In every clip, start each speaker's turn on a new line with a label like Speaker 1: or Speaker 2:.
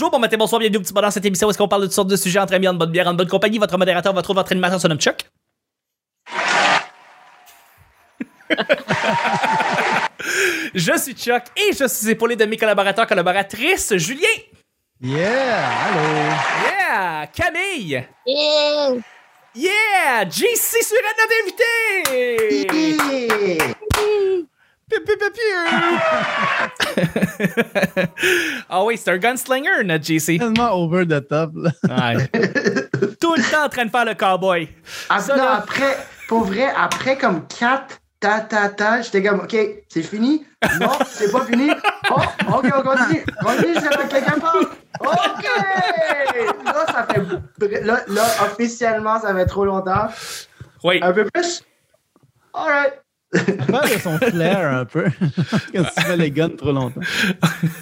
Speaker 1: Bonjour, bon matin, bonsoir, bienvenue au petit bonheur cette émission où est-ce qu'on parle de toutes sortes de sujets entre amis, en bonne bière, en bonne compagnie. Votre modérateur, votre votre animateur se nomme Chuck. je suis Chuck et je suis épaulé de mes collaborateurs, collaboratrices, Julien.
Speaker 2: Yeah, allô.
Speaker 1: Yeah, Camille.
Speaker 3: Yeah!
Speaker 1: Yeah, JC sur notre invité. Piu. Ah oui, c'est un gunslinger, notre JC.
Speaker 2: Tellement over the top, là.
Speaker 1: Ouais. Tout le temps en train de faire le cowboy.
Speaker 4: Ah,
Speaker 1: Ça,
Speaker 4: non,
Speaker 1: là-
Speaker 4: après, pour vrai, après comme 4 ta ta ta, j'étais comme, OK, c'est fini? Non, c'est pas fini. Oh, OK, on continue. Continue jusqu'à quelqu'un parle. OK! Là, ça fait. Là, là, officiellement, ça fait trop longtemps.
Speaker 1: Oui.
Speaker 4: Un peu plus? Alright.
Speaker 2: De son flair un peu. Quand tu fais les guns trop longtemps.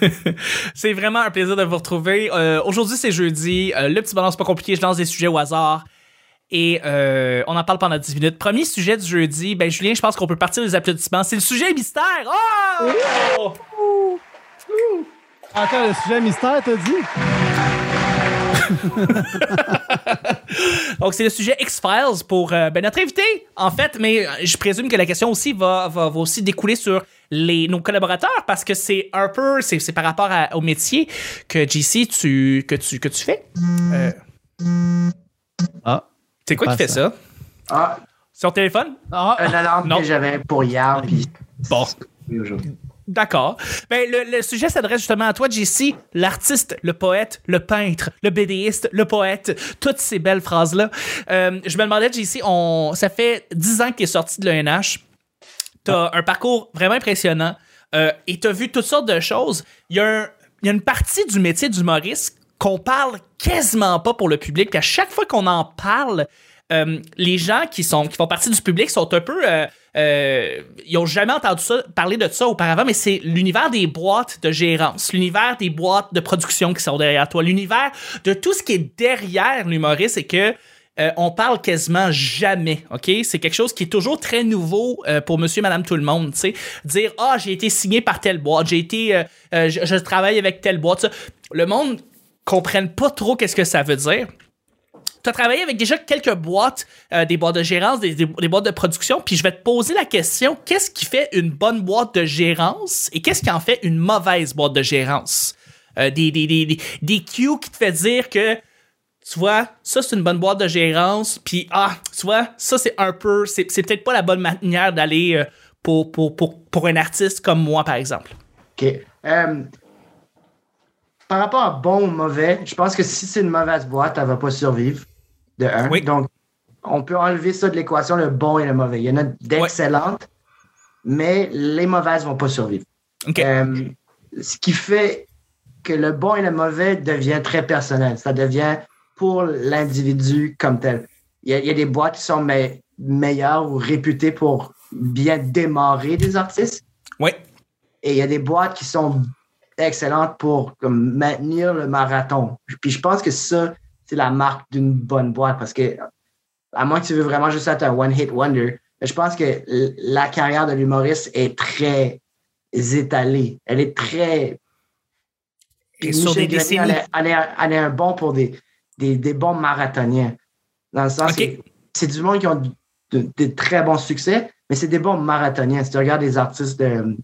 Speaker 1: c'est vraiment un plaisir de vous retrouver. Euh, Aujourd'hui, c'est jeudi. Euh, le petit balance pas compliqué. Je lance des sujets au hasard. Et euh, on en parle pendant 10 minutes. Premier sujet du jeudi. Ben, Julien, je pense qu'on peut partir des applaudissements. C'est le sujet mystère. Oh!
Speaker 2: Attends, le sujet mystère, t'as dit?
Speaker 1: Donc, c'est le sujet X-Files pour euh, ben, notre invité, en fait. Mais euh, je présume que la question aussi va, va, va aussi découler sur les, nos collaborateurs parce que c'est un peu, c'est c'est par rapport à- au métier que JC, tu, que, tu, que tu fais. Euh,
Speaker 2: Ah.
Speaker 1: c'est quoi qui fait
Speaker 2: ça?
Speaker 1: ça?
Speaker 4: Ah,
Speaker 1: Sur téléphone?
Speaker 2: Ah,
Speaker 4: une alarme
Speaker 1: Non.
Speaker 4: que j'avais pour hier, puis.
Speaker 1: Bon. D'accord. Ben, le, le sujet s'adresse justement à toi, JC, l'artiste, le poète, le peintre, le BDiste, le poète, toutes ces belles phrases-là. Euh, je me demandais, JC, on, ça fait 10 ans que tu es sorti de l'ENH. Tu as un parcours vraiment impressionnant euh, et tu as vu toutes sortes de choses. Il y, a un- il y a une partie du métier d'humoriste qu'on parle quasiment pas pour le public. À chaque fois qu'on en parle, euh, les gens qui sont qui font partie du public sont un peu euh, euh, ils ont jamais entendu parler de ça auparavant, mais c'est l'univers des boîtes de gérance, l'univers des boîtes de production qui sont derrière toi, l'univers de tout ce qui est derrière l'humoriste et que on parle quasiment jamais, ok? C'est quelque chose qui est toujours très nouveau pour monsieur, madame, tout le monde, tu sais. Dire, ah, j'ai été signé par telle boîte, j'ai été, je, travaille avec telle boîte. Le monde comprenne pas trop qu'est-ce que ça veut dire tu as travaillé avec déjà quelques boîtes, euh, des boîtes de gérance, des, boîtes de production, puis je vais te poser la question, qu'est-ce qui fait une bonne boîte de gérance et qu'est-ce qui en fait une mauvaise boîte de gérance? Euh, des, des, des, des, cues qui te fait dire que, tu vois, ça c'est une bonne boîte de gérance, puis ah, tu vois, ça c'est un peu, c'est peut-être pas la bonne manière d'aller euh, pour, pour, pour, pour un artiste comme moi, par exemple.
Speaker 4: OK. Par rapport à bon ou mauvais, je pense que si c'est une mauvaise boîte, elle va pas survivre. De un.
Speaker 1: Oui.
Speaker 4: Donc, on peut enlever ça de l'équation, le bon et le mauvais. Il y en a d'excellentes, mais les mauvaises vont pas survivre.
Speaker 1: OK.
Speaker 4: Euh, ce qui fait que le bon et le mauvais devient très personnel. Ça devient pour l'individu comme tel. Il y, a, il y a des boîtes qui sont me- meilleures ou réputées pour bien démarrer des artistes.
Speaker 1: Oui.
Speaker 4: Et il y a des boîtes qui sont excellentes pour comme, maintenir le marathon. Puis je pense que ça, c'est la marque d'une bonne boîte parce que, à moins que tu veux vraiment juste être un one-hit wonder, je pense que la carrière de l'humoriste est très étalée. Elle est très.
Speaker 1: Et sur des décennies.
Speaker 4: Elle est, elle est- elle est un bon pour des, des, des bons marathoniens. Dans le sens
Speaker 1: OK.
Speaker 4: que c'est du monde qui ont de, de- de très bons succès, mais c'est des bons marathoniens. Si tu regardes les artistes de,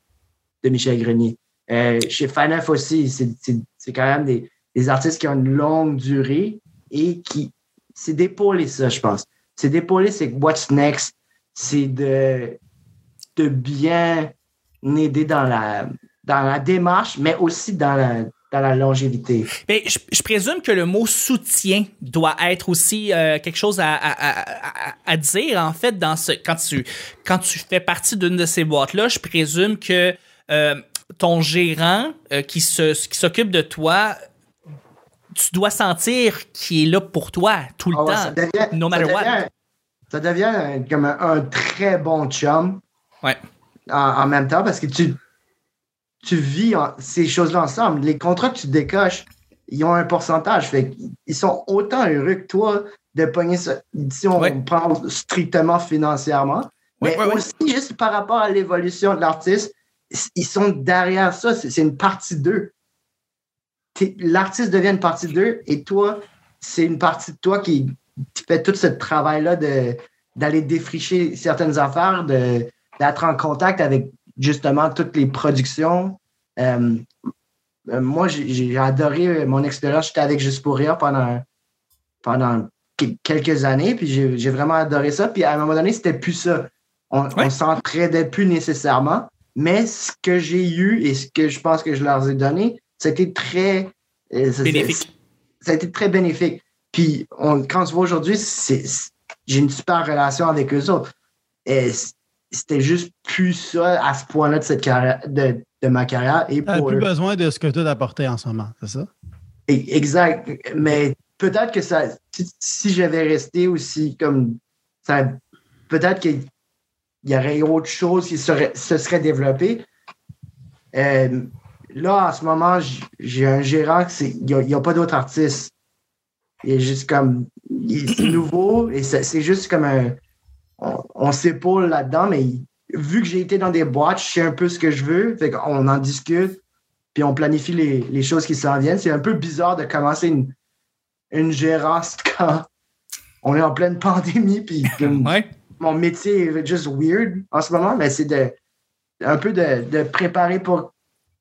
Speaker 4: de Michel Grenier. Euh, chez Faneuf aussi, c'est quand même des, des artistes qui ont une longue durée et qui. C'est d'épauler ça, je pense. C'est d'épauler, c'est what's next, c'est de, de bien aider dans la, dans la démarche, mais aussi dans la, dans la longévité.
Speaker 1: Je, je présume que le mot soutien doit être aussi euh, quelque chose à- à- à dire, en fait, dans ce, quand, tu, quand tu fais partie d'une de ces boîtes-là. Je présume que euh, ton gérant euh, qui se- qui s'occupe de toi, tu dois sentir qu'il est là pour toi tout le
Speaker 4: Ah ouais,
Speaker 1: temps.
Speaker 4: ça devient,
Speaker 1: no
Speaker 4: ça
Speaker 1: matter what.
Speaker 4: ça devient un- comme un, un très bon chum
Speaker 1: Ouais.
Speaker 4: en, en même temps parce que tu, tu vis en- ces choses-là ensemble. Les contrats que tu décoches, ils ont un pourcentage. Fait ils sont autant heureux que toi de pogner ça. Si on
Speaker 1: Ouais.
Speaker 4: prend strictement financièrement, mais
Speaker 1: ouais.
Speaker 4: aussi juste par rapport à l'évolution de l'artiste, ils sont derrière ça. C'est une partie d'eux. l'artiste devient une partie d'eux et toi, c'est une partie de toi qui, qui fait tout ce travail-là d'aller défricher certaines affaires, d'être en contact avec justement toutes les productions. Euh, euh, moi, j'ai, adoré mon expérience. J'étais avec Juste pour rire pendant, pendant que- quelques années, puis j'ai, vraiment adoré ça. Puis à un moment donné, c'était plus ça. On,
Speaker 1: Ouais.
Speaker 4: on s'entraidait plus nécessairement, mais ce que j'ai eu et ce que je pense que je leur ai donné, c'était très euh, ça-
Speaker 1: Bénéfique.
Speaker 4: Ça a été très bénéfique. Puis on, quand on se voit aujourd'hui, j'ai une super relation avec eux autres. Et c'était juste plus ça à ce point-là de cette carrière, de, de ma carrière. Et
Speaker 2: T'as
Speaker 4: pour
Speaker 2: plus
Speaker 4: eux.
Speaker 2: besoin de ce que tu as apporté en ce moment, c'est ça?
Speaker 4: Exact. Mais peut-être que ça, si, si j'avais resté aussi comme ça, peut-être qu'il y aurait autre chose qui serait, se serait développée. Euh, là, en ce moment, j'ai un gérant, qui il n'y a, pas d'autres artistes. Il est juste comme, il- c'est nouveau et c'est juste comme un, on, on s'épaule là-dedans, mais il- vu que j'ai été dans des boîtes, je sais un peu ce que je veux, fait qu'on en discute puis on planifie les, les choses qui s'en viennent. C'est un peu bizarre de commencer une, une gérance quand on est en pleine pandémie, puis
Speaker 1: Ouais.
Speaker 4: Mon métier est juste weird en ce moment, mais c'est de un peu de, de préparer pour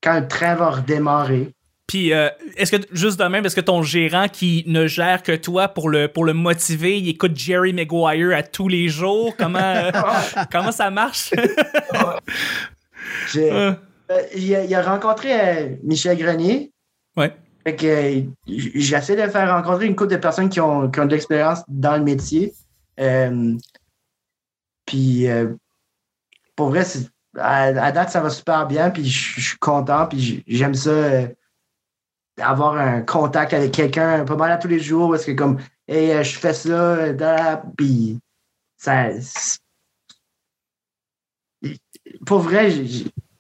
Speaker 4: quand le train va redémarrer.
Speaker 1: Puis, euh, est-ce que, juste de même, est-ce que ton gérant qui ne gère que toi pour le, pour le motiver, il écoute Jerry Maguire à tous les jours? Comment, euh, comment ça marche?
Speaker 4: J'ai-
Speaker 1: Euh,
Speaker 4: euh, il, a, il a rencontré Michel Grenier.
Speaker 1: ouais.
Speaker 4: Fait que j'essaie de faire rencontrer une couple de personnes qui ont, qui ont de l'expérience dans le métier. Puis euh, pour vrai, à, date, ça va super bien. Puis je suis content. Puis j'aime ça euh, avoir un contact avec quelqu'un pas mal à tous les jours. Parce que comme Hey, euh, je fais ça, puis ça. Pour vrai,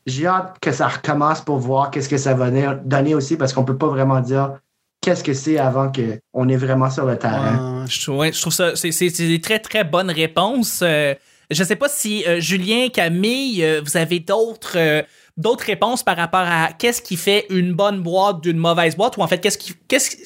Speaker 4: j'ai- hâte que ça recommence pour voir qu'est-ce que ça va donner- aussi, parce qu'on peut pas vraiment dire qu'est-ce que c'est avant qu'on est vraiment sur le terrain.
Speaker 1: Je trouve, ça, c'est, des très très bonnes réponses. Je sais pas si euh, Julien, Camille, euh, vous avez d'autres euh, d'autres réponses par rapport à qu'est-ce qui fait une bonne boîte d'une mauvaise boîte ou en fait qu'est-ce qui qu'est-ce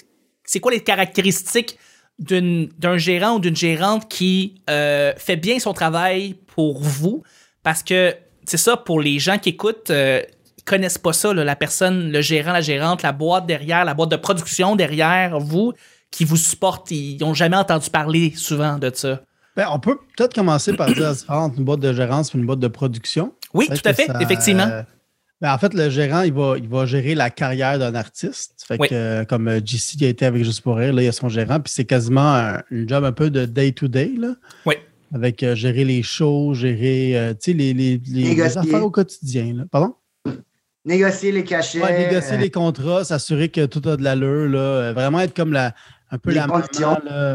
Speaker 1: c'est quoi les caractéristiques d'un gérant ou d'une gérante qui fait bien son travail pour vous? Parce que c'est ça pour les gens qui écoutent ils connaissent pas ça la personne le gérant la gérante la boîte derrière la boîte de production derrière vous qui vous supportent ils n'ont jamais entendu parler souvent de ça
Speaker 2: Ben, on peut peut-être commencer par dire la différence entre une boîte de gérance et une boîte de production.
Speaker 1: oui tout à fait
Speaker 2: ça-
Speaker 1: effectivement
Speaker 2: euh, ben, en fait, le gérant, il va, il va gérer la carrière d'un artiste. Fait
Speaker 1: Oui.
Speaker 2: que, euh, comme euh, JC qui a été avec Juste pour rire, là, il a son gérant, puis c'est quasiment un, une job un peu de day-to-day, là.
Speaker 1: Oui.
Speaker 2: Avec euh, gérer les shows, gérer euh, tu sais, les, les, les- les affaires au quotidien. Là. Pardon?
Speaker 4: Négocier les cachets.
Speaker 2: Ouais, négocier
Speaker 4: euh,
Speaker 2: les contrats, s'assurer que tout a de l'allure, là. Vraiment être comme la, un peu
Speaker 4: Les
Speaker 2: la maman.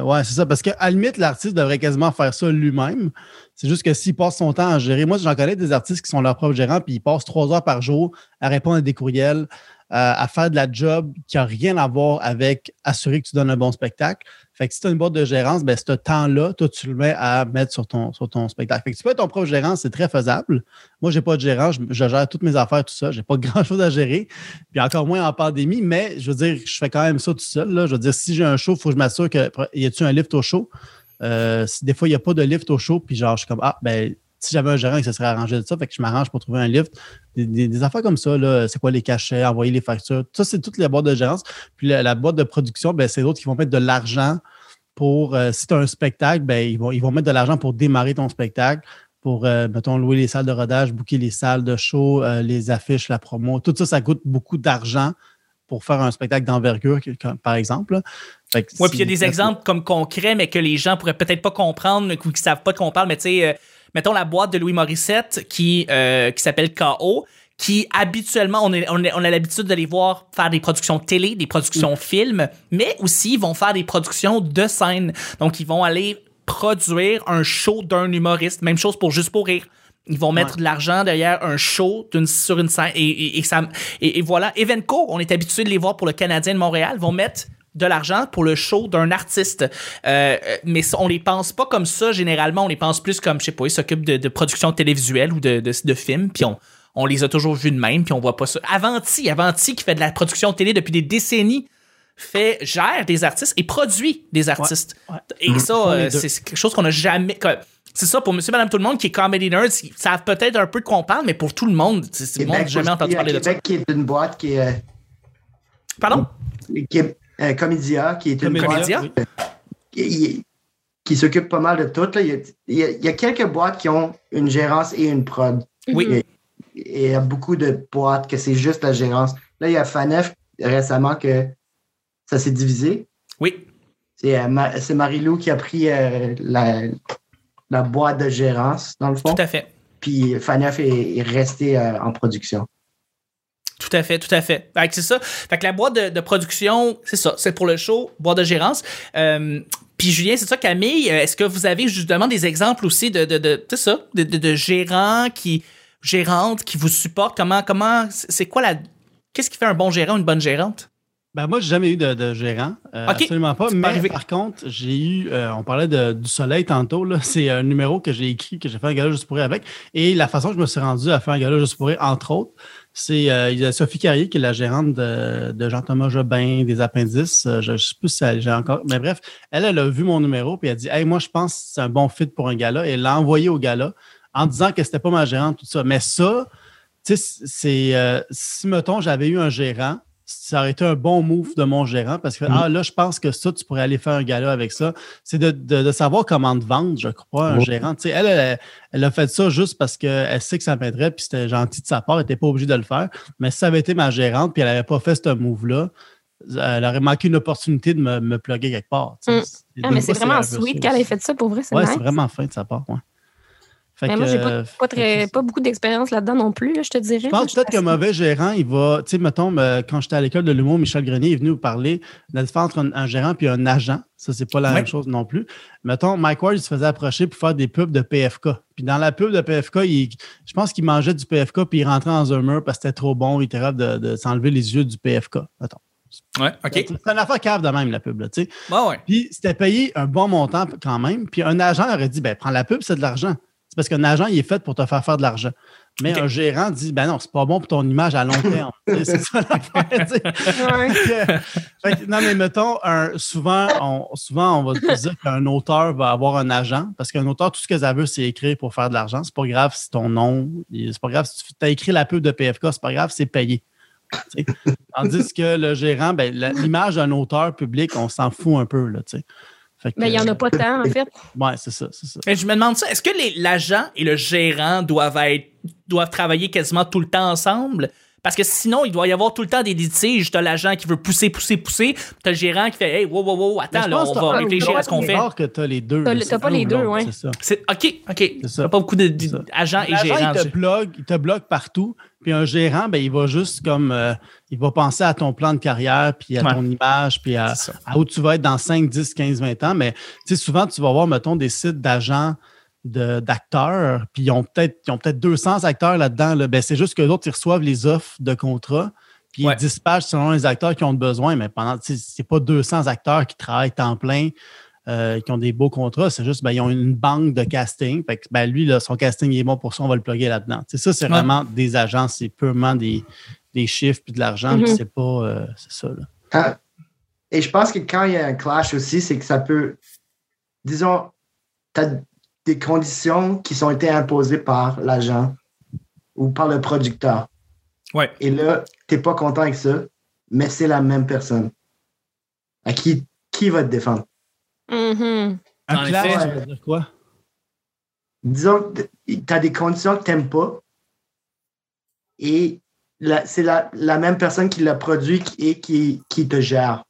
Speaker 2: Ouais, c'est ça. Parce qu'à la limite, l'artiste devrait quasiment faire ça lui-même. C'est juste que s'il passe son temps à gérer. Moi, j'en connais des artistes qui sont leurs propres gérants, puis ils passent trois heures par jour à répondre à des courriels, euh, à faire de la job qui n'a rien à voir avec assurer que tu donnes un bon spectacle. Fait que si tu as une boîte de gérance, ben, ce temps-là, toi, tu le mets à mettre sur ton, sur ton spectacle. Fait que tu peux être ton propre gérant, c'est très faisable. Moi, j'ai pas de gérant, je, gère toutes mes affaires tout ça. J'ai pas grand-chose à gérer. Puis encore moins en pandémie, mais je veux dire, je fais quand même ça tout seul. Là. Je veux dire, si j'ai un show, il faut que je m'assure que y a-tu un lift au show? Euh, si des fois, il n'y a pas de lift au show, puis genre, je suis comme Ah, ben, si j'avais un gérant, il se serait arrangé de ça. Fait que je m'arrange pour trouver un lift. Des, des- des affaires comme ça, là, c'est quoi les cachets, envoyer les factures. Ça, c'est toutes les boîtes de gérance. Puis la, la boîte de production, ben, c'est d'autres qui vont mettre de l'argent pour, euh, si tu as un spectacle, ben, ils, vont, ils vont mettre de l'argent pour démarrer ton spectacle, pour, euh, mettons, louer les salles de rodage, booker les salles de show, euh, les affiches, la promo. Tout ça, ça coûte beaucoup d'argent pour faire un spectacle d'envergure, que- par exemple. Que
Speaker 1: Ouais, puis il y a des exemples comme concrets, mais que les gens pourraient peut-être pas comprendre ou qui savent pas de quoi on parle. Mais tu sais, mettons la boîte de Louis Morissette qui, euh, qui s'appelle KO, qui habituellement, on, est, on, est- on a l'habitude de les voir faire des productions télé, des productions films, mais aussi ils vont faire des productions de scène. Donc, ils vont aller produire un show d'un humoriste. Même chose pour Juste pour rire. Ils vont mettre de l'argent derrière un show d'une- sur une scène. Et, et, et ça, et, et voilà. Evenco, on est habitué de les voir pour le Canadien de Montréal, vont mettre de l'argent pour le show d'un artiste. Euh, euh, mais ça, on les pense pas comme ça généralement. On les pense plus comme, je sais pas, ils s'occupent de, de production télévisuelle ou de, de, de films. Puis on, on les a toujours vus de même, puis on voit pas ça. Avanti, Avanti, qui fait de la production télé depuis des décennies, fait, gère des artistes et produit des artistes.
Speaker 2: ouais.
Speaker 1: Et ça,
Speaker 2: Font les
Speaker 1: euh, c'est quelque chose qu'on a jamais. C'est ça, pour monsieur, madame, tout le monde qui est comedy nerds, ils savent peut-être un peu de quoi on parle, mais pour tout le monde, c'est le monde n'a jamais entendu parler de ça.
Speaker 4: Québec, qui est une boîte qui est,
Speaker 1: Pardon?
Speaker 4: qui est euh, Comédia, qui est une boîte
Speaker 2: oui.
Speaker 4: qui, qui s'occupe pas mal de tout. Là. Il, y a, il y quelques boîtes qui ont une gérance et une prod.
Speaker 1: Oui.
Speaker 4: Et et il y a beaucoup de boîtes que c'est juste la gérance. Là, il y a Fanef récemment que ça s'est divisé.
Speaker 1: Oui.
Speaker 4: C'est euh, Marie-Lou qui a pris euh, la, la boîte de gérance, dans le fond.
Speaker 1: Tout à fait.
Speaker 4: Puis Fanef est, est resté euh, en production.
Speaker 1: Tout à fait, tout à fait. Fait c'est ça. Fait que la boîte de, de production, c'est ça. C'est pour le show, boîte de gérance. Euh, puis Julien, c'est ça, Camille, euh, est-ce que vous avez justement des exemples aussi de, de, ça, de, gérants qui, gérantes qui vous supportent? Comment, comment, c'est quoi la, qu'est-ce qui fait un bon gérant ou une bonne gérante?
Speaker 2: Ben moi, j'ai jamais eu de, de gérant. Euh. Absolument pas. Mais
Speaker 1: arrivé.
Speaker 2: par contre, j'ai eu, euh, on parlait de- du soleil tantôt, c'est un numéro que j'ai écrit, que j'ai fait un gala juste pour rire avec. Et la façon que je me suis rendu à faire un gala juste pour rire, entre autres, c'est euh, Sophie Carrier, qui est la gérante de, de Jean-Thomas Jobin, des appendices. Euh, Je ne sais plus si elle- j'ai encore. Mais bref, elle, elle a vu mon numéro, puis elle a dit Hey, moi, je pense que c'est un bon fit pour un gala. Et elle l'a envoyé au gala en disant que c'était pas ma gérante, tout ça. Mais ça, tu sais, c'est. euh, si, mettons, j'avais eu un gérant, ça aurait été un bon move de mon gérant parce que,
Speaker 4: Mm.
Speaker 2: ah, là, je pense que ça, tu pourrais aller faire un gala avec ça. C'est de, de- de savoir comment te vendre, je crois, un gérant. Tu sais, elle, elle, elle a fait ça juste parce qu'elle sait que ça m'aiderait, puis c'était gentil de sa part, elle n'était pas obligée de le faire. Mais si ça avait été ma gérante, puis elle n'avait pas fait ce move-là, elle aurait manqué une opportunité de me, me plugger quelque part. tu sais.
Speaker 3: Mm. Ah, mais c'est vraiment sweet qu'elle ait fait ça pour vrai, c'est
Speaker 2: Ouais,
Speaker 3: nice.
Speaker 2: c'est vraiment fin de sa part, ouais. Fait
Speaker 3: Mais moi, j'ai
Speaker 2: euh,
Speaker 3: pas, pas, très,
Speaker 2: fait que
Speaker 3: pas beaucoup d'expérience là-dedans non plus, là, je te dirais.
Speaker 2: je pense peut-être qu'un mauvais gérant, il va. Tu sais, mettons, euh, quand j'étais à l'école de l'humour, Michel Grenier est venu vous parler de la différence entre un, un gérant et un agent. Ça, c'est pas la
Speaker 1: Ouais.
Speaker 2: même chose non plus. Mettons, Mike Ward, il se faisait approcher pour faire des pubs de PFK. Puis dans la pub de PFK, il- je pense qu'il mangeait du PFK puis il rentrait dans un mur parce que c'était trop bon. Il était capable de, de s'enlever les yeux du PFK. Mettons.
Speaker 1: Ouais, OK.
Speaker 2: C'est une affaire cave de même, la pub. Là, tu sais.
Speaker 1: Ouais, ouais.
Speaker 2: Puis c'était payé un bon montant quand même. Puis un agent aurait dit ben prends la pub, c'est de l'argent. C'est parce qu'un agent, il est fait pour te faire faire de l'argent. Mais un gérant dit ben non, c'est pas bon pour ton image à long terme. C'est ça l'affaire.
Speaker 3: Ouais.
Speaker 2: Non, mais mettons, un- souvent, on, souvent, on va dire qu'un auteur va avoir un agent parce qu'un auteur, tout ce que ça veut, c'est écrire pour faire de l'argent. C'est pas grave si ton nom, c'est pas grave si tu as écrit la pub de PFK, c'est pas grave, c'est payé. Tandis que le gérant, ben, l'image d'un auteur public, on s'en fout un peu. Là,
Speaker 3: Mais il n'y en a pas tant, en fait.
Speaker 2: Ouais, c'est ça, c'est ça.
Speaker 1: Mais je me demande ça, est-ce que les- l'agent et le gérant doivent être doivent travailler quasiment tout le temps ensemble? Parce que sinon, il doit y avoir tout le temps des litiges. T'as l'agent qui veut pousser, pousser, pousser. T'as le gérant qui fait Hey, wow, wow, wow, attends, là, on va
Speaker 2: t'as-
Speaker 1: réfléchir à ce qu'on
Speaker 2: c'est
Speaker 1: fait.
Speaker 2: rare que tu as les deux.
Speaker 3: T'as
Speaker 2: c'est
Speaker 3: t'as pas les deux, ouais.
Speaker 2: C'est ça.
Speaker 1: C'est OK, OK. T'as pas beaucoup de, de-
Speaker 2: ça.
Speaker 1: agents et gérants.
Speaker 2: Il te, bloque, il te bloque partout. Puis un gérant, ben, il va juste comme. euh, il va penser à ton plan de carrière, puis à
Speaker 1: Ouais.
Speaker 2: ton image, puis à,
Speaker 1: C'est
Speaker 2: à où tu vas être dans 5, 10, 15, 20 ans. Mais tu sais, souvent, tu vas voir, mettons, des sites d'agents d'acteurs, puis ils ont peut-être ils ont peut-être 200 acteurs là-dedans. là. Ben, c'est juste que d'autres, ils reçoivent les offres de contrat, puis
Speaker 1: Ouais.
Speaker 2: ils dispatchent selon les acteurs qui ont besoin. Mais pendant, tu sais, c'est pas 200 acteurs qui travaillent temps plein. euh, qui ont des beaux contrats, c'est juste ben, ils ont une banque de casting. Fait que, ben, lui, là, son casting est bon pour ça, on va le plugger là-dedans. Tu sais, ça, c'est
Speaker 1: Ouais.
Speaker 2: vraiment des agents, c'est purement des, des chiffres puis de l'argent, puis
Speaker 3: Mhm.
Speaker 2: c'est pas. euh, c'est ça. Là.
Speaker 4: Quand- et je pense que quand il y a un clash aussi, c'est que ça peut. Disons, tu as des conditions qui sont été imposées par l'agent ou par le producteur.
Speaker 1: Ouais.
Speaker 4: Et là, tu n'es pas content avec ça, mais c'est la même personne. À qui, qui va te défendre?
Speaker 2: Un
Speaker 1: En
Speaker 2: clash,
Speaker 1: effet.
Speaker 2: ça veut dire quoi?
Speaker 4: Disons que tu as des conditions que tu n'aimes pas et c'est la, la même personne qui l'a produit et qui, qui te gère.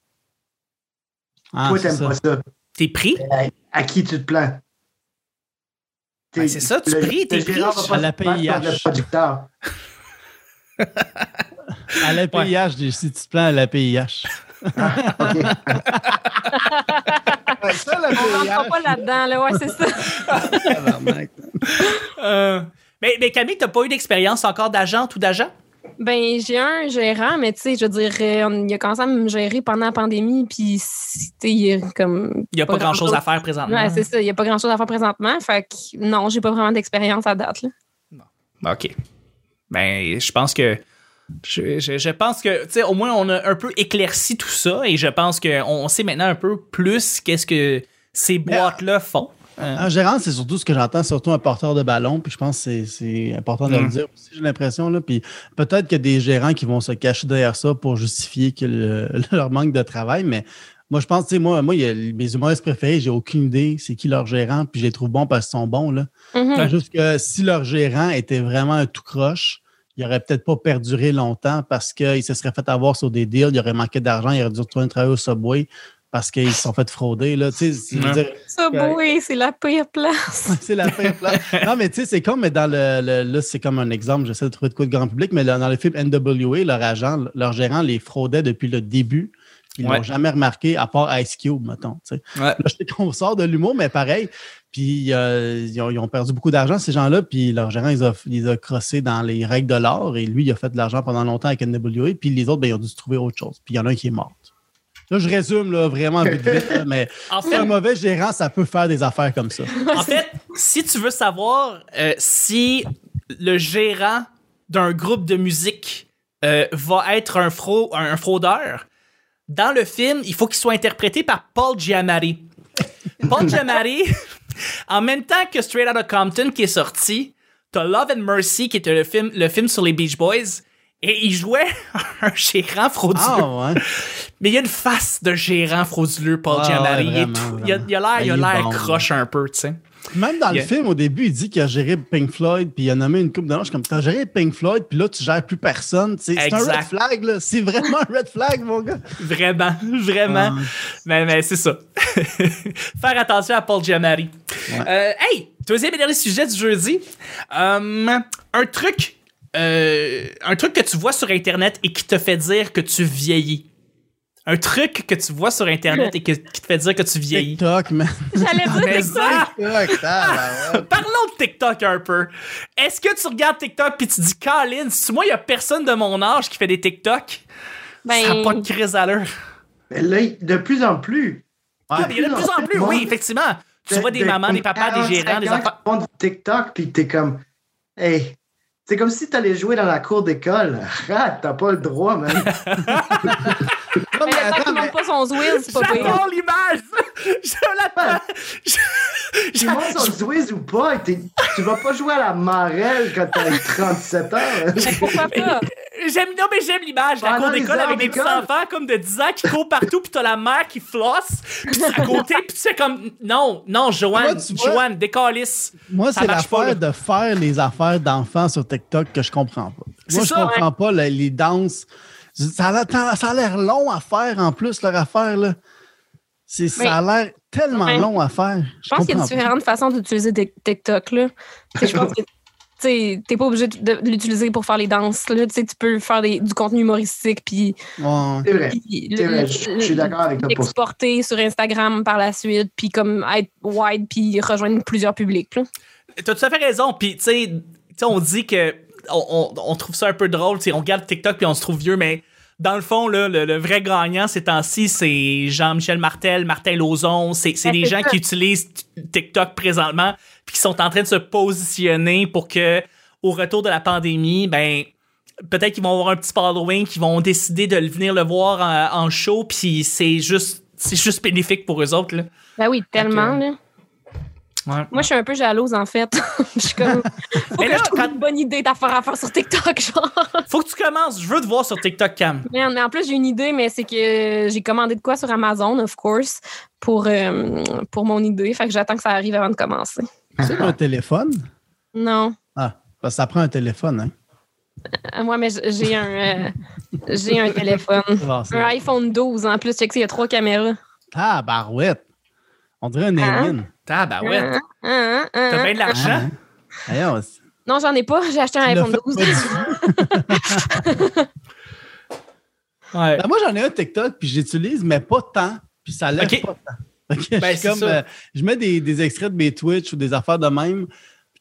Speaker 2: Ah,
Speaker 4: Toi,
Speaker 2: ça.
Speaker 4: pas ça.
Speaker 1: T'es pris?
Speaker 4: À, à qui tu te plains?
Speaker 1: Ben, c'est ça, tu
Speaker 4: le-
Speaker 1: pris, t'es
Speaker 4: pas
Speaker 2: À la PIH.
Speaker 4: producteur.
Speaker 2: À la PIH, j'ai- si tu te plains à la PIH.
Speaker 4: OK.
Speaker 2: Ouais, ça, la
Speaker 3: On rentre pas là-dedans, là, ouais, c'est ça.
Speaker 1: Euh, mais, mais Camille, t'as pas eu d'expérience encore d'agente ou d'agent?
Speaker 3: Ben, j'ai un gérant, mais tu sais, je veux dire, euh, on- il a commencé à me gérer pendant la pandémie, puis, tu sais, il y a comme.
Speaker 1: Il y a pas, grand-chose à faire présentement.
Speaker 3: Ouais, c'est ça, il n'y a pas grand-chose à faire présentement. Fait que non, j'ai pas vraiment d'expérience à date, là.
Speaker 1: OK. Ben, je pense que. Je, je- je pense que, tu sais, au moins, on a un peu éclairci tout ça et je pense qu'on on sait maintenant un peu plus qu'est-ce que ces boîtes-là font. Euh,
Speaker 2: En gérant, c'est surtout ce que j'entends, surtout un porteur de ballon. Puis je pense que c'est- important de
Speaker 1: Mm.
Speaker 2: le dire aussi, j'ai l'impression. là. Puis peut-être qu'il y a des gérants qui vont se cacher derrière ça pour justifier que le- leur manque de travail. Mais moi, je pense, tu sais, moi, moi, il y a mes humoristes préférés, j'ai aucune idée c'est qui leur gérant. Puis je les trouve bons parce qu'ils sont bons. Là. C'est juste que si leur gérant était vraiment un tout croche, il aurait peut-être pas perduré longtemps parce qu'il se serait fait avoir sur des deals, il aurait manqué d'argent, il aurait dû retourner travailler au Subway parce qu'ils se sont fait frauder. Là. Tu sais, c'est- je veux
Speaker 1: Ouais.
Speaker 2: dire,
Speaker 3: Ça, oui, c'est la pire place.
Speaker 2: c'est la pire place. Non, mais tu sais, c'est comme mais dans le, le- Là, c'est comme un exemple, j'essaie de trouver de quoi de grand public, mais là, dans le film NWA, leur agent, leur gérant les fraudait depuis le début. Ils
Speaker 1: Ouais.
Speaker 2: l'ont jamais remarqué, à part Ice Cube, mettons. tu sais.
Speaker 1: Ouais.
Speaker 2: Là, je sais qu'on sort de l'humour, mais pareil. Puis euh, ils, ont, ils ont perdu beaucoup d'argent, ces gens-là, puis leur gérant, ils ont, ils ont crossé dans les règles de l'art, et lui, il a fait de l'argent pendant longtemps avec NWA, puis les autres, ben, ils ont dû se trouver autre chose. Puis il y en a un qui est mort. Là, je résume là, vraiment vite, vite, là, mais
Speaker 1: en
Speaker 2: un
Speaker 1: fait,
Speaker 2: mauvais gérant, ça peut faire des affaires comme ça.
Speaker 1: en fait, si tu veux savoir euh, si le gérant d'un groupe de musique euh, va être un, frau- un fraudeur, dans le film, il faut qu'il soit interprété par Paul Giamatti. Paul Giamatti, en même temps que Straight Outta Compton qui est sorti, t'as Love and Mercy qui était le film, le film sur les Beach Boys, et il jouait un gérant frauduleux.
Speaker 2: Ah, ouais.
Speaker 1: Mais il y a une face de gérant frauduleux, Paul
Speaker 2: Ah,
Speaker 1: Giamatti.
Speaker 2: ouais,
Speaker 1: Il
Speaker 2: vraiment,
Speaker 1: a il a l'air il a l'air
Speaker 2: bon,
Speaker 1: croche un peu, tu sais.
Speaker 2: Même dans
Speaker 1: Yeah.
Speaker 2: le film, au début, il dit qu'il a géré Pink Floyd, puis il a nommé une coupe de Je suis comme, t'as géré Pink Floyd, puis là, tu gères plus personne. C'est c'est un red flag, là. C'est vraiment un red flag, mon gars.
Speaker 1: Vraiment, vraiment.
Speaker 2: Ah.
Speaker 1: Mais, mais c'est ça. Faire attention à Paul Giamatti. Euh, hey, deuxième et dernier sujet du jeudi. Euh, un truc, euh, un truc que tu vois sur Internet et qui te fait dire que tu vieillis. Un truc que tu vois sur Internet et que- qui te fait dire que tu vieillis.
Speaker 2: TikTok, man.
Speaker 3: J'allais dire
Speaker 1: Mais
Speaker 3: ça.
Speaker 1: ça,
Speaker 2: TikTok, tabarouette.
Speaker 1: Parlons de TikTok un peu. Est-ce que tu regardes TikTok puis tu dis, Colin, si moi, il y a personne de mon âge qui fait des TikTok,
Speaker 3: Ben,
Speaker 1: ça n'a pas de crise à l'heure.
Speaker 4: Mais là, de plus en plus.
Speaker 2: Ouais.
Speaker 1: Il y en a de plus en plus, oui, effectivement. Tu
Speaker 4: de-
Speaker 1: vois des
Speaker 4: de
Speaker 1: mamans, des papas, des gérants, des
Speaker 4: 45 ans
Speaker 1: enfants.
Speaker 4: qui font du TikTok, puis t'es comme, hey, c'est comme si t'allais jouer dans la cour d'école. Arrête, t'as pas le droit, man.
Speaker 2: Non,
Speaker 3: mais
Speaker 2: mais attends,
Speaker 3: qu'il
Speaker 2: mais-
Speaker 3: pas son Zwill, c'est pas.
Speaker 1: J'adore l'image! Je l'attends! Je-
Speaker 4: Tu montes son Zwiz ou pas, tu vas pas jouer à la marelle quand t'as 37 ans.
Speaker 3: Pourquoi pas?
Speaker 1: J'aime, non, mais j'aime l'image, la cour d'école avec des petits enfants comme de 10 ans qui courent partout, puis t'as la mère qui flosse, puis à côté, puis tu sais comme, non, non, Joanne, Joanne, décalisse.
Speaker 2: Moi, c'est
Speaker 1: pas,
Speaker 2: l'affaire de faire les affaires d'enfants sur TikTok que je comprends pas.
Speaker 1: C'est
Speaker 2: Moi, je comprends pas la- les danses. Ça a l'air- ça a l'air long à faire en plus, leur affaire. Là. C'est- Ça a l'air tellement long à faire.
Speaker 3: Je pense qu'il y a
Speaker 2: comprends pas.
Speaker 3: différentes façons d'utiliser Tik- TikTok. Là. Je pense que tu t'es pas obligé de, l'utiliser pour faire les danses. Là. Tu sais, tu peux faire des- du contenu humoristique puis,
Speaker 2: Ouais.
Speaker 4: C'est vrai.
Speaker 3: puis
Speaker 4: C'est
Speaker 3: le-
Speaker 4: vrai, je
Speaker 3: le-
Speaker 4: je suis d'accord avec toi pour ça.
Speaker 3: l'exporter sur Instagram par la suite puis comme être wide puis rejoindre plusieurs publics. Là.
Speaker 1: T'as tout à fait raison, puis tu sais, tu on dit que on, on- on trouve ça un peu drôle, tu sais, on regarde TikTok puis on se trouve vieux, mais dans le fond, là, le, le vrai gagnant ces temps-ci, c'est Jean-Michel Martel, Martin Lauzon, c'est
Speaker 3: Ouais,
Speaker 1: des
Speaker 3: c'est
Speaker 1: gens
Speaker 3: ça.
Speaker 1: qui utilisent TikTok présentement puis qui sont en train de se positionner pour que au retour de la pandémie, ben peut-être qu'ils vont avoir un petit following, qu'ils vont décider de venir le voir en, en show, puis c'est juste c'est juste bénéfique pour eux autres là.
Speaker 3: Ben oui, tellement. Là.
Speaker 1: Ouais.
Speaker 3: Moi, je suis un peu jalouse, en fait. je suis comme. Faut
Speaker 1: Mais
Speaker 3: que
Speaker 1: là,
Speaker 3: je trouve
Speaker 1: quand-
Speaker 3: une bonne idée d'affaires à faire sur TikTok, genre.
Speaker 1: Faut que tu commences, je veux te voir sur TikTok Cam.
Speaker 3: Mais, mais en plus, j'ai une idée, mais c'est que j'ai commandé de quoi sur Amazon, of course, pour, euh, pour mon idée. Fait que j'attends que ça arrive avant de commencer.
Speaker 2: C'est un téléphone?
Speaker 3: Non.
Speaker 2: Ah, parce que ça prend un téléphone, hein?
Speaker 3: Euh, Moi, mais j'ai un, euh, j'ai un téléphone. Un iPhone 12 en plus. Check ça, il y a trois caméras.
Speaker 2: Ah, barouette. On dirait un
Speaker 3: Hein?
Speaker 2: alien.
Speaker 1: Tabarouette.
Speaker 3: Hein, hein, hein,
Speaker 1: T'as bien de l'argent?
Speaker 2: C'est-
Speaker 3: Non, j'en ai pas. J'ai acheté un iPhone
Speaker 2: fait
Speaker 3: 12.
Speaker 2: pas
Speaker 1: Ouais.
Speaker 2: Ben, moi, j'en ai un TikTok, puis j'utilise, mais pas tant. Puis ça lève
Speaker 1: Ok.
Speaker 2: pas tant.
Speaker 1: Ben,
Speaker 2: je, comme, euh, je mets des, des extraits de mes Twitch ou des affaires de même.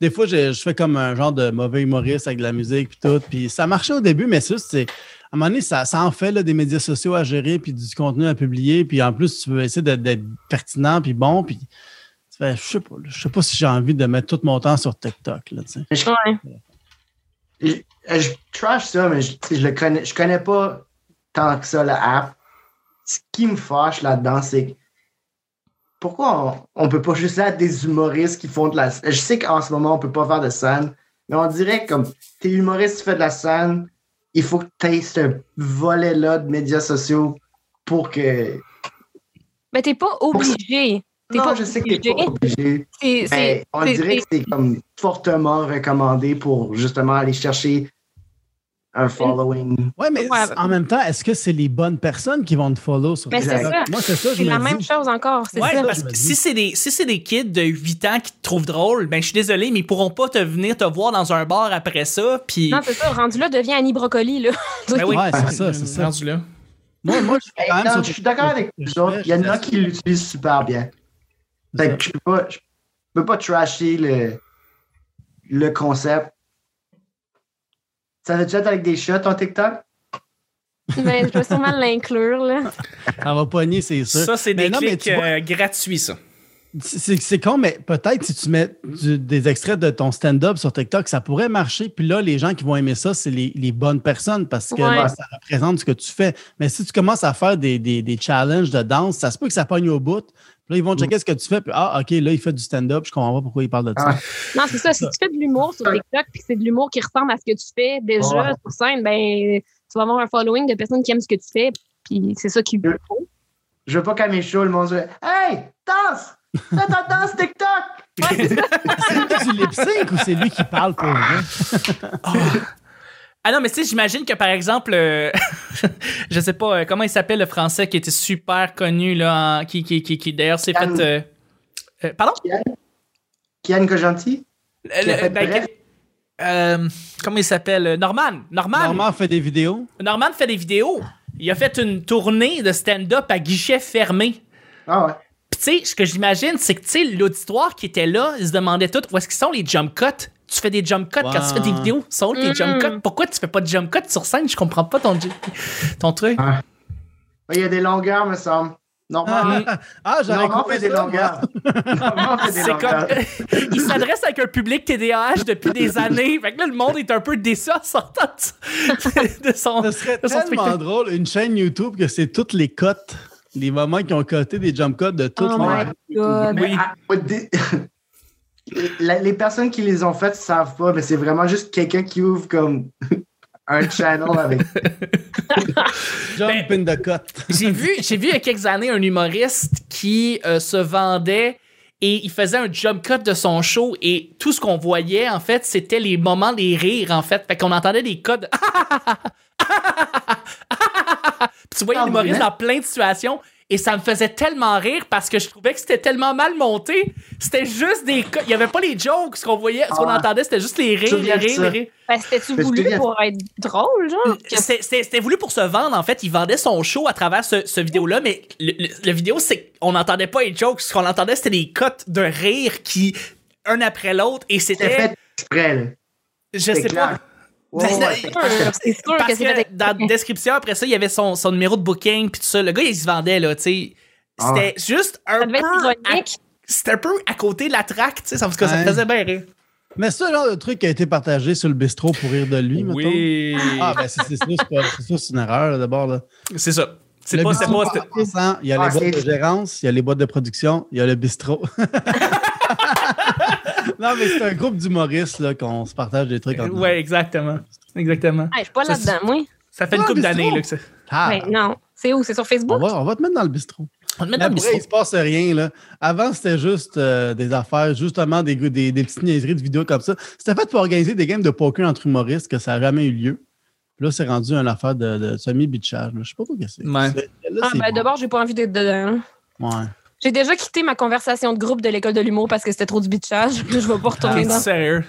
Speaker 2: Des fois, je, je fais comme un genre de mauvais humoriste avec de la musique puis tout. Puis ça marchait au début, mais ça, c'est. À un moment donné, ça, ça en fait là, des médias sociaux à gérer puis du contenu à publier. Puis en plus, tu veux essayer d'être, pertinent puis bon. Puis tu fais, je sais pas. là, Je sais pas si j'ai envie de mettre tout mon temps sur TikTok. Là, tu sais.
Speaker 3: Ouais.
Speaker 4: je, je trash ça, mais je, je le connais, je connais pas tant que ça la app. Ce qui me fâche là-dedans, c'est que pourquoi on, on peut pas juste être des humoristes qui font de la Je sais qu'en ce moment, on peut pas faire de scène, mais on dirait que comme t'es humoriste, tu fais de la scène, il faut que tu aies ce volet-là de médias sociaux pour que.
Speaker 3: Mais t'es pas obligé. T'es
Speaker 4: Non,
Speaker 3: pas
Speaker 4: je sais que t'es pas
Speaker 3: obligé.
Speaker 4: obligé.
Speaker 3: C'est-
Speaker 4: Mais
Speaker 3: c'est-
Speaker 4: on dirait que
Speaker 3: c'est-
Speaker 4: c'est comme fortement recommandé pour justement aller chercher un following.
Speaker 2: Ouais, mais
Speaker 3: Ouais.
Speaker 2: en même temps, est-ce que c'est les bonnes personnes qui vont te follow sur
Speaker 3: Mais c'est ça.
Speaker 2: Moi, c'est ça,
Speaker 3: c'est
Speaker 2: me
Speaker 3: la
Speaker 2: dis.
Speaker 3: même chose encore. C'est
Speaker 1: Ouais,
Speaker 3: ça.
Speaker 1: parce que si c'est des si c'est des kids de 8 ans qui te trouvent drôle, ben je suis désolé, mais ils pourront pas te venir te voir dans un bar après ça, puis
Speaker 3: Non, c'est ça. Rendu là, devient Annie Brocoli, là.
Speaker 1: Ben oui,
Speaker 2: Ouais, c'est ça, c'est ça.
Speaker 1: rendu là.
Speaker 2: Moi, moi, je suis
Speaker 4: Hey,
Speaker 2: quand même
Speaker 4: non,
Speaker 2: sur
Speaker 4: je suis d'accord avec vous autres. Il y en a qui l'utilisent super bien. Fait que je peux pas, je peux pas trasher le, le concept. Ça fait-tu être avec des shots ton TikTok?
Speaker 3: Mais je vais sûrement l'inclure, là.
Speaker 2: On va pogner, c'est sûr.
Speaker 1: Ça c'est des
Speaker 2: non,
Speaker 1: clics
Speaker 2: vois-
Speaker 1: euh, gratuits ça.
Speaker 2: C'est c'est con, mais peut-être si tu mets du- des extraits de ton stand-up sur TikTok, ça pourrait marcher. Puis là, les gens qui vont aimer ça, c'est les, les bonnes personnes parce que
Speaker 3: Ouais.
Speaker 2: là, ça représente ce que tu fais. Mais si tu commences à faire des, des, des challenges de danse, ça se peut que ça pogne au bout. Là, ils vont checker ce que tu fais. Puis ah, OK, là, il fait du stand-up. Je comprends pas pourquoi il parle de ça.
Speaker 4: Ah.
Speaker 3: Non, c'est ça. Si tu fais de l'humour sur TikTok, puis c'est de l'humour qui ressemble à ce que tu fais déjà
Speaker 4: Ouais.
Speaker 3: sur scène, ben, tu vas avoir un following de personnes qui aiment ce que tu fais, puis c'est ça qui faut.
Speaker 4: Je veux pas qu'à mes shows, le monde se Hey, danse! Fais ta danse TikTok!
Speaker 2: C'est du lip sync ou c'est lui qui parle pour vrai?
Speaker 1: Ah non, mais tu sais, j'imagine que par exemple, euh, je sais pas euh, comment il s'appelle le français qui était super connu là, en- qui qui qui, qui d'ailleurs s'est fait. euh, euh, pardon?
Speaker 4: Kian?
Speaker 1: Le-
Speaker 4: fait
Speaker 1: ben,
Speaker 4: Bref?
Speaker 1: que- euh, comment il s'appelle? Norman. Norman.
Speaker 2: Normand fait des vidéos.
Speaker 1: Norman fait des vidéos. Il a fait une tournée de stand-up à guichet fermé.
Speaker 4: Ah ouais.
Speaker 1: Puis tu sais, ce que j'imagine, c'est que tu sais, l'auditoire qui était là, ils se demandaient tout où est-ce qu'ils sont les jump cuts. Tu fais des jump cuts quand tu fais des vidéos. Sont tes
Speaker 3: Mm.
Speaker 1: jump cuts? Pourquoi tu fais pas de jump cuts sur scène? Je comprends pas ton, ton truc.
Speaker 4: Il y a des longueurs, me semble. Normal.
Speaker 2: Ah, ah,
Speaker 4: Normand
Speaker 2: compris
Speaker 4: fait des longueurs.
Speaker 1: C'est comme. il s'adresse avec un public TDAH depuis des années. Fait que là, le monde est un peu déçu en sortant de, de son.
Speaker 2: Ce serait
Speaker 1: de son
Speaker 2: tellement
Speaker 1: spectacle.
Speaker 2: drôle, une chaîne YouTube que c'est toutes les cotes, les moments qui ont coté des jump cuts de toutes
Speaker 3: Oh
Speaker 2: les.
Speaker 1: Oui.
Speaker 4: La- les personnes qui les ont faites savent pas, mais c'est vraiment juste quelqu'un qui ouvre comme un channel avec.
Speaker 2: Jump in the cut.
Speaker 1: J'ai vu, j'ai vu il y a quelques années un humoriste qui euh, se vendait et il faisait un jump cut de son show et tout ce qu'on voyait en fait c'était les moments des rires en fait fait qu'on entendait des codes Puis tu voyais
Speaker 4: Ah,
Speaker 1: l'humoriste dans plein de situations et ça me faisait tellement rire parce que je trouvais que c'était tellement mal monté c'était juste des il y avait pas les jokes ce qu'on voyait ce qu'on
Speaker 4: Ah.
Speaker 1: entendait c'était juste les rires les rires les rires
Speaker 3: Ben, c'était-tu voulu pour être drôle, genre?
Speaker 1: c'était c'était- c'était voulu pour se vendre, en fait. Il vendait son show à travers ce, ce vidéo-là, mais le, le- le vidéo, c'est qu'on n'entendait pas les jokes. Ce qu'on entendait, c'était des cotes de rire qui, un après l'autre, et
Speaker 4: C'est
Speaker 1: c'était.
Speaker 4: fait exprès, là.
Speaker 1: Je
Speaker 4: C'est
Speaker 1: sais
Speaker 4: clair.
Speaker 1: pas.
Speaker 4: Ouais,
Speaker 1: C'est-
Speaker 4: ouais,
Speaker 1: c'est-
Speaker 4: c'est
Speaker 3: sûr, c'est sûr
Speaker 1: Parce
Speaker 3: que
Speaker 1: dans la description, après ça, il y avait son, son numéro de booking, puis tout ça. Le gars, il se vendait, là, tu sais.
Speaker 4: Ah.
Speaker 1: C'était juste un
Speaker 3: Ça devait être
Speaker 1: peu. C'était un peu à côté de la traque, tu sais. Ça, parce que ça me
Speaker 2: Ouais.
Speaker 1: faisait bien rire.
Speaker 2: Mais c'est le genre de truc qui a été partagé sur le bistrot pour rire de lui, mettons. Ah, ben c'est c'est sûr, c'est une erreur, là, d'abord. Là.
Speaker 1: C'est ça. C'est
Speaker 2: Le
Speaker 1: pas. C'est
Speaker 2: bistrot,
Speaker 1: pas.
Speaker 2: Il y a
Speaker 4: Ah,
Speaker 2: les boîtes de gérance, il y a les boîtes de production, il y a le bistrot. non, mais c'est un groupe d'humoristes là, qu'on se partage des trucs entre.
Speaker 1: Ouais, exactement. Exactement.
Speaker 3: Ah, je suis pas là-dedans, moi.
Speaker 1: Ça fait une couple
Speaker 2: bistrot.
Speaker 1: d'années, là, que ça.
Speaker 2: Ah,
Speaker 3: non. C'est où? C'est sur
Speaker 2: on,
Speaker 3: Facebook?
Speaker 2: va, on va te mettre dans le bistrot.
Speaker 1: On te met
Speaker 2: Mais
Speaker 1: dans le
Speaker 2: après, il
Speaker 1: bistrot.
Speaker 2: se passe rien. Là. Avant, c'était juste euh, des affaires, justement des, des, des petites niaiseries de vidéos comme ça. C'était fait pour organiser des games de poker entre humoristes que ça n'a jamais eu lieu. Puis là, c'est rendu une affaire de, de semi-bitchage. Je sais pas trop ce que c'est.
Speaker 1: Ouais.
Speaker 2: C'est- là,
Speaker 3: Ah,
Speaker 2: c'est
Speaker 3: ben,
Speaker 2: bon.
Speaker 3: d'abord, j'ai pas envie d'être dedans.
Speaker 2: Ouais.
Speaker 3: J'ai déjà quitté ma conversation de groupe de l'école de l'humour parce que c'était trop du bitchage. Je vais pas retourner
Speaker 1: T'es
Speaker 3: dans.
Speaker 1: sérieux?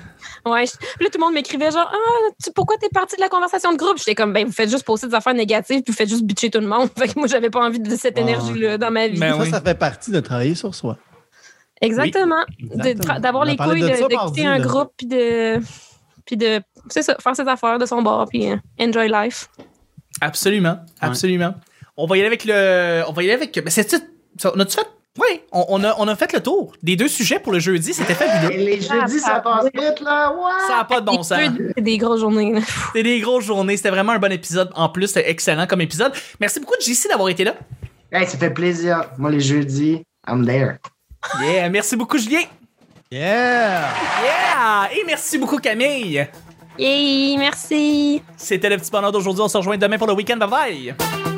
Speaker 3: Ouais. je- Puis là, tout le monde m'écrivait genre, ah, tu, pourquoi t'es parti de la conversation de groupe? J'étais comme, ben, vous faites juste poster des affaires négatives puis vous faites juste bitcher tout le monde. Fait que moi, j'avais pas envie de cette
Speaker 2: Ah.
Speaker 3: énergie-là dans ma vie.
Speaker 1: Ben
Speaker 2: ça,
Speaker 1: oui.
Speaker 2: ça fait partie de travailler sur soi.
Speaker 3: Exactement. D'avoir les couilles
Speaker 2: de
Speaker 3: de,
Speaker 2: ça
Speaker 3: de
Speaker 2: mardi,
Speaker 3: quitter un
Speaker 2: là.
Speaker 3: groupe puis de. Puis de. C'est ça, faire ses affaires de son bord puis euh, enjoy life.
Speaker 1: Absolument, absolument. On va y aller avec le. On va y aller avec. Ben, c'est ça. On a-tu fait Oui, on, on a, on a fait le tour des deux sujets pour le jeudi. C'était fabuleux.
Speaker 4: Et les jeudis, ça passe vite, là. Ouais.
Speaker 1: Ça n'a pas de bon sens.
Speaker 3: C'est des grosses journées.
Speaker 1: C'était des grosses journées. C'était vraiment un bon épisode. En plus, c'était excellent comme épisode. Merci beaucoup, JC, d'avoir été là.
Speaker 4: Hey, ça fait plaisir. Moi, les jeudis, I'm there.
Speaker 1: Yeah, merci beaucoup, Julien.
Speaker 2: Yeah!
Speaker 1: Yeah! Et merci beaucoup, Camille.
Speaker 3: Yay, merci.
Speaker 1: C'était le petit bonheur d'aujourd'hui. On se rejoint demain pour le week-end. Bye bye!